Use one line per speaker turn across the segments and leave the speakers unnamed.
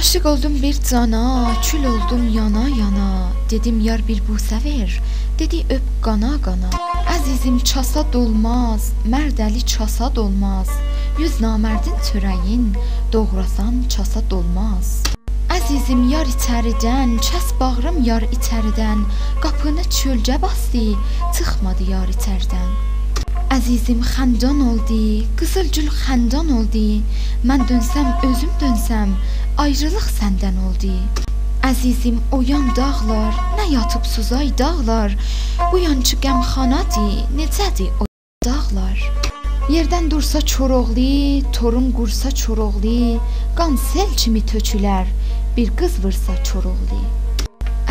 Aşiq oldum bir cana, kül oldum yana yana. Dedim yar bir busə ver, dedi öp qana qana. Əzizim çasa dolmaz, mərd əli çasa dolmaz. Yüz namərdin çörəyin, doğrasan çasa dolmaz. Əzizim yar içəridən, kəs bağrım yar içəridən. Qapını çölcə bastı, çıxmadı yar içəridən. Əzizim xəndan oldu, qızılgül xəndan oldu. Mən dönsəm, özüm dönsəm, ayrılıq səndən oldu. Əzizim oyan dağlar, nə yatıbsız ay dağlar. Bu yancı qəmxanadır, necədir o dağlar? Yerdən dursa Çoroğlu, torun qursa Çoroğlu, qan sel kimi tökülər, bir qız vursa Çoroğlu.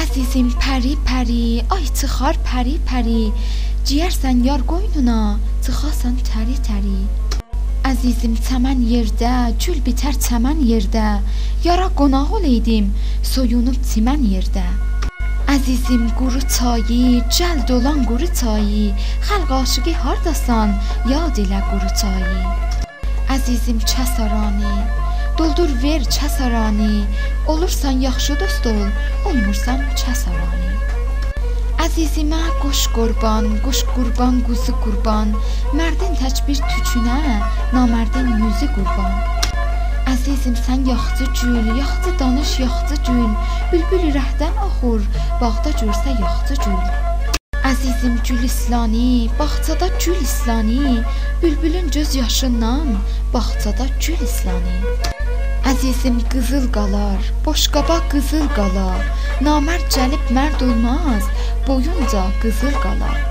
عزیزیم پری پری. آی تخار پری پری. جیر سن یار گوینونا تخاسن تری تری. عزیزیم تمن یرده. جل بیتر تمن یرده. یارا گناه اولیدیم. سویونو تیمن یرده. عزیزیم گرو تایی جل دولان گرو تایی خلق آشگی هر دستان یادیل گرو تایی عزیزیم چه سرانی. Doldur ver kəsarani, olursan yaxşı dost ol, olmursan kəsarani. Əzizimə qoş qurban, qoş qurban, quzu qurban, mərdin tək bir tükünə, namərdin yüzü qurban. Əzizim sən yaxçı gül, yaxçı danış, yaxçı gül, bülbül ürəkdən axur, bağda görsə yaxçı gül. Əzizim gül islani, bağçada gül islani, bülbülün göz yaşından, bağçada gül islani. Əzizim qızıl qalar, boşqaba qızıl qalar. Namərd gəlib mərd olmaz, boyunca qızıl qalar.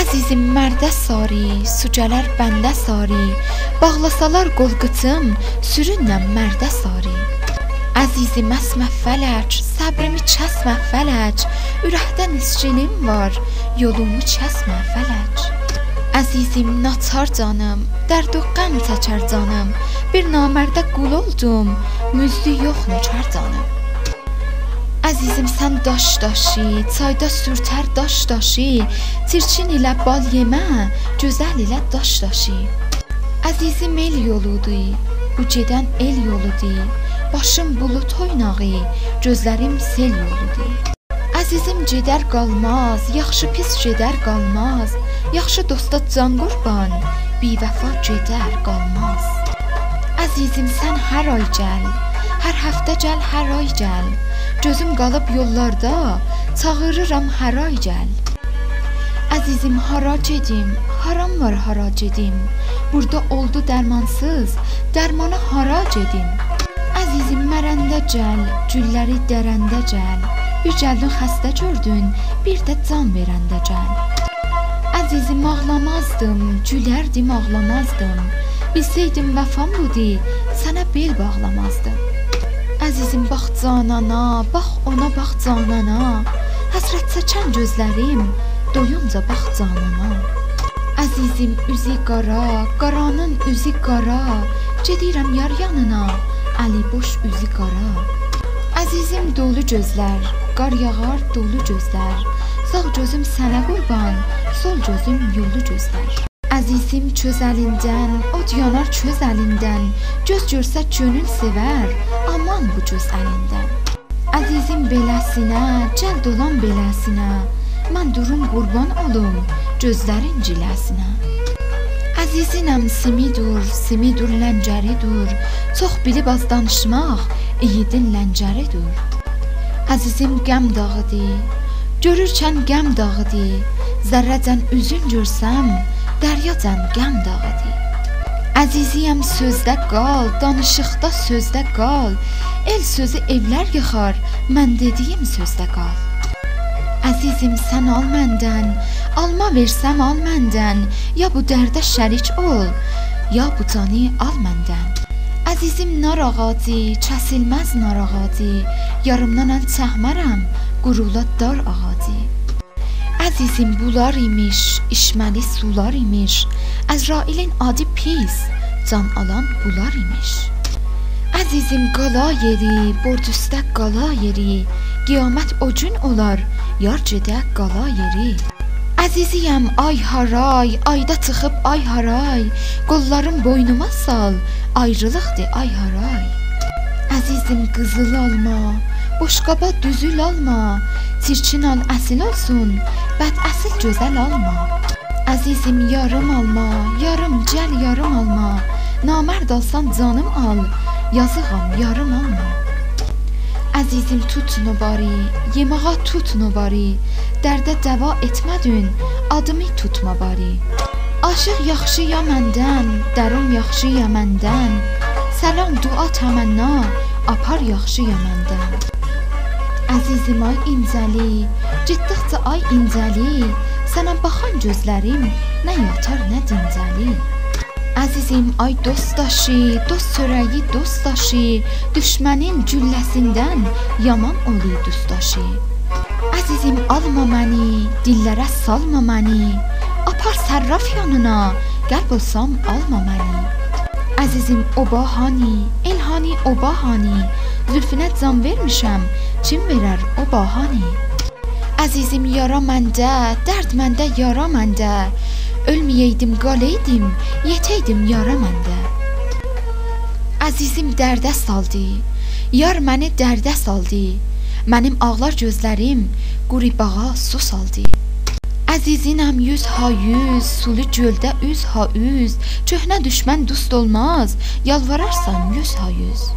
Əzizim mərdə sari, su gələr bəndə sari. Bağlasalar qolqıtım, sürünlə mərdə sari. Əzizim əsmə fələk, səbrimi kəsmə fələk. Ürəkdə nisçilim var, yolumu kəsmə fələk. Əzizim naçar canım, dərd o qəm çəkər canım. Bir namərdə qul oldum, müzdü yox nökər canım. Əzizim sən daş daşı, çayda sürtər daş daşı. Çirçin ilə bal yemə, gözəl ilə daş daşı. Əzizim el yoludur, bu gedən el yoludur. Başım bulut oynağı, gözlərim sel yoludur. Əzizim gedər qalmaz, yaxşı pis gedər qalmaz. Yaxşı dosta can qurban, bivəfa gedər qalmaz. Əzizim sən hər ay gəl, hər həftə gəl, hər ay gəl. Gözüm qalıb yollarda, çağırıram hər ay gəl. Əzizim hara gedim, haram var hara gedim. Burada oldu dərmansız, dərmana hara gedim. Əzizim mərəndə gəl, gülləri dərəndə gəl. Bir gəldin xəstə gördün, bir də can verəndə gəl. Əzizim ağlamazdım, gülərdim, ağlamazdım. Bilsəydim vəfam budur, sənə bel bağlamazdım. Əzizim bax canana, bax ona bax canana. Həsrət çəkən gözlərim doyunca bax canana. Əzizim üzü qara, qaranın üzü qara. Gedirəm yar yanına, əli boş üzü qara. Əzizim dolu gözlər, qar yağar dolu gözlər. Sağ gözüm sənə qurban, sol gözüm yollu gözlər. Əzizim çöz əlindən, od yanar çöz əlindən. Göz görsə könül sevər, aman bu göz əlindən. Əzizim beləsinə, cəld olan beləsinə. Mən durum qurban olum gözlərin ciləsinə. Əzizinəm simidur, simidur ləncəridur. Çox bilib az danışmaq igidin ləncəridur. Əzizim qəm dağıdır, görürkən qəm dağıdır. Zərrəcən üzün görsəm, dəryacan qəm dağıdır. Əziziyəm sözdə qal, danışıqda sözdə qal. El sözü evlər yıxar, mən dediyim sözdə qal. Əzizim sən al məndən, alma versəm al məndən, ya bu dərdə şərik ol, ya bu canı al məndən. Əzizim nar ağacı, kəsilməz nar ağacı, yarımdan əl çəkmərəm, qurula dar ağacı. Əzizim bular imiş, içməli sular imiş. Əzrailin adı pis, can alan bular imiş. Əzizim qala yeri, borc üstə qala yeri. Qiyamət o gün olar, yar gedə qala yeri. Əziziyəm ay haray, ayda çıxıb ay haray. Qollarım boynuma sal, ayrılıqdır ay haray. Əzizim qızıl alma, boşqaba düzül alma. Çirkin al əsil olsun, bəd əsil gözəl alma. Əzizim yarım alma, yarım gəl yarım alma. Namərd alsan canım al, yazığam yarım alma. عزیزم توت نباری یه مغا توت نباری درده دوا اتمدون آدمی توت مباری. آشق یخشی یا مندن درون یخشی یا مندن. سلام دعا تمنا آپار یخشی یا مندن. عزیزم آی اینزالی جدخت آی اینزالی سنم بخان جزلریم نه یاتر نه دینزالی azizim ay do'stdoshi do'st so'ragi do'stdoshi dushmanin jullasindan yomon o'li do'stdoshi azizim alma məni, dillərə salma məni, apar sərraf yanına, gəl bulsam alma məni. azizim obahani, elhoni obahani, zulfinat zon vermisham chin berar obahani? azizim yara məndə, dərd məndə yara məndə, Ölməyəydim, qaləydim, yetəydim yara məndə. Əzizim dərdə saldı. Yar məni dərdə saldı. Mənim ağlar gözlərim quribağa su saldı. Əzizinəm yüz ha yüz, sulu göldə üz ha üz. Köhnə düşmən dost olmaz, yalvararsan yüz ha yüz.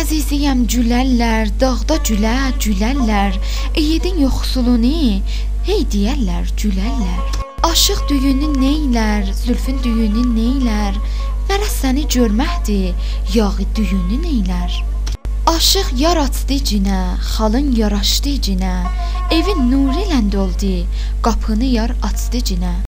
Əziziyəm gülərlər, dağda gülə, gülərlər. Eyidin yoxsulunu, hey deyərlər, gülərlər. Aşıq düyünü neylər, zülfün düyünü neylər? Mərə səni görməkdir, yağı düyünü neylər? Aşıq yar açdı cinə, xalın yaraşdı cinə. Evin nuru ilə doldu, qapını yar açdı cinə.